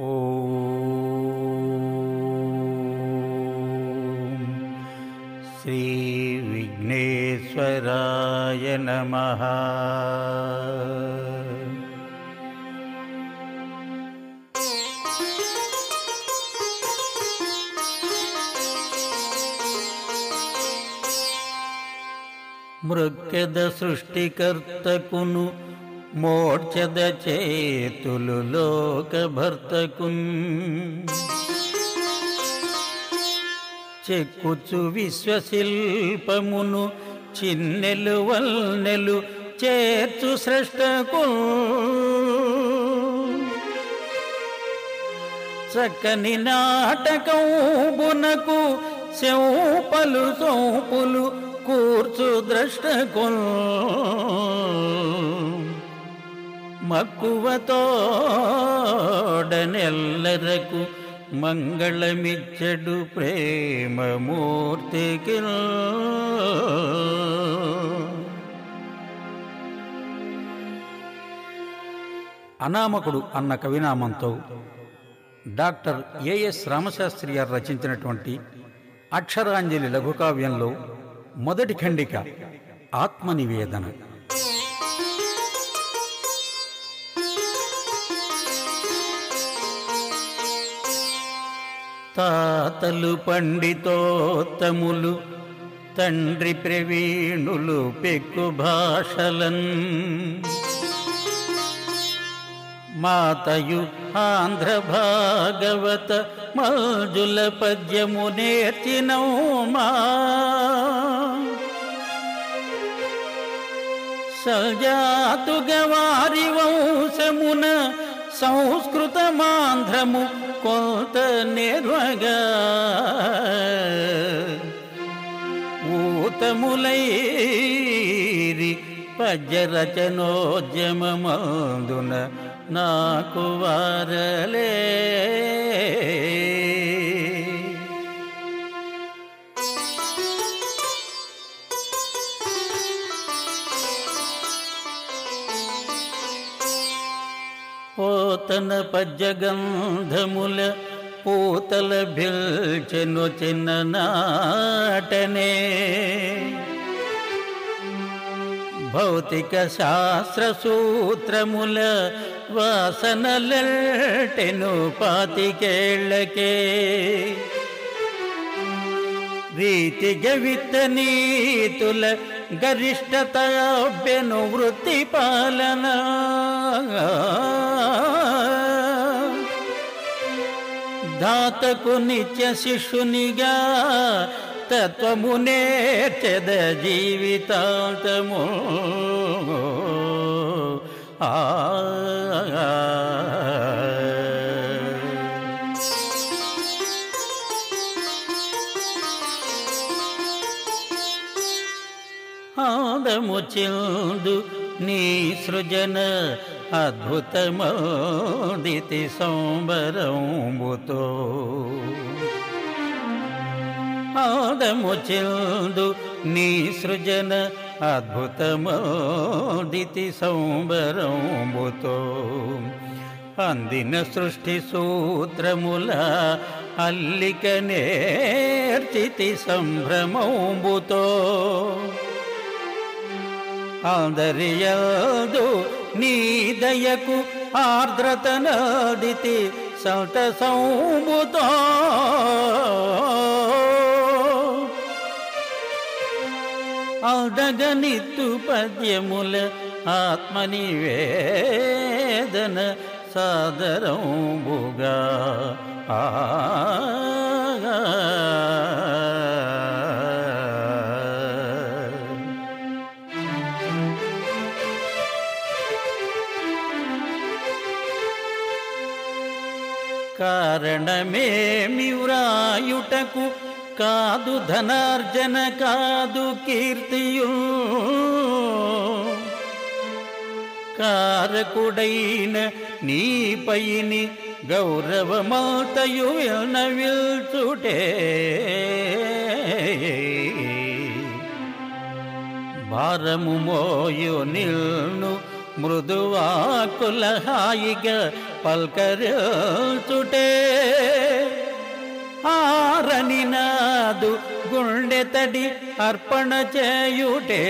ॐ श्रीविघ्नेश्वराय नमः। मृक्यदसृष्टिकर्तकुनु మోక్షద చేతులు లోక భర్తకున్ చెక్కుచు విశ్వశిల్పమును చిన్నెలు వల్నెలు చేర్చు సృష్టకు చక్కని నాటకంబునకు శంపలు సోపులు కూర్చు ద్రష్టకు. మక్కువతోడనెల్లరకు మంగళమిచ్చడు ప్రేమమూర్తికి అనామకుడు అన్న కవినామంతో డాక్టర్ ఏఎస్ రామశాస్త్రి గారు రచించినటువంటి అక్షరాంజలి లఘుకావ్యంలో మొదటి ఖండిక ఆత్మనివేదన. తాతలు పండితోత్తములు తండ్రి ప్రవీణులు పెక్కు భాషలన్. మాతయు ఆంధ్ర భాగవత మజుల పద్యము నేర్చినౌమా సజాతుగ వారి వంశమున సంస్కృతమాంధ్రము కొంత నిర్వగా ఊతములైరి పద్యరచనోద్యమమందున నాకు వారలే. పోతన పద్యగంధముల పూతల బిల్చెను చిన్న నాటనే భౌతిక శాస్త్ర సూత్రముల వాసనలెటెను పాతికేళ్లకే రీతిగ విత్త నీతుల ಗರಿಷ್ಠತಯೊಬ್ಬೆನು ವೃತ್ತಿ ಪಾಲನ ಧಾತಕು ನಿತ್ಯ ಶಿಶುನಿಗ ತತ್ವಮುನೇರ್ಚದ ಜೀವಿತಾಂತಮೋ. ಆ ఆదము చెందు నీ సృజన అద్భుతమోదితి సంబరంబుతో ఆదము చెందు నీ సృజన అద్భుతమోదితి సంబరంబుతో అందిన సృష్టి సూత్రముల అల్లిక నేర్చితి సంభ్రమంబుతో అందరియదు నీ దయకు ఆర్ద్రత నదితి సంత సౌముతో. అదగనిత్తు పద్యముల ఆత్మనివేదన సాదరంబుగా ఆ కారణమేమి వ్రాయుటకు కాదు ధనార్జన కాదు కీర్తియు. కారకుడైన నీపైని గౌరవమాతయు విల్చుటే. భారము మోయు నిల్ను మృదువాకుల హాయిగా పల్కరుచుటే. ఆరని నాదు గుండె తడి అర్పణ చేయుటే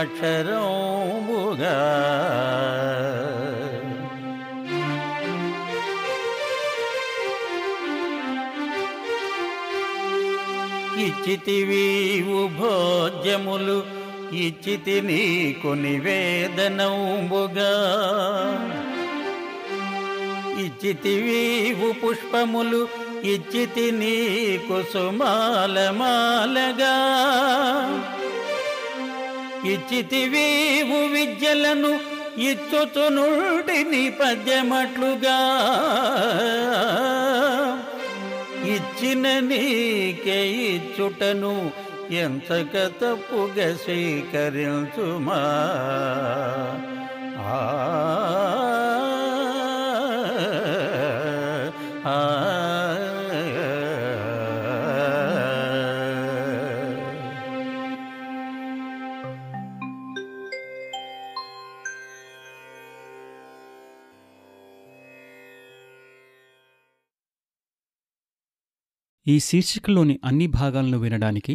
అక్షరంబుగా ఇచ్చితివీవు భోజ్యములు ఇచ్చితి నీకు నివేదనంబుగా ఇచ్చితివీవు పుష్పములు ఇచ్చితి నీకు సుమాలమాలగా. ఇచ్చితివీవు విద్యలను ఇచ్చుచునుడిని పద్యమట్లుగా. ఇచ్చిన నీకే ఇచ్చుటను ఎంతక తప్పుగా స్వీకరించుమా ఆ ఆ, ఈ శీర్షికలోని అన్ని భాగాలను వినడానికి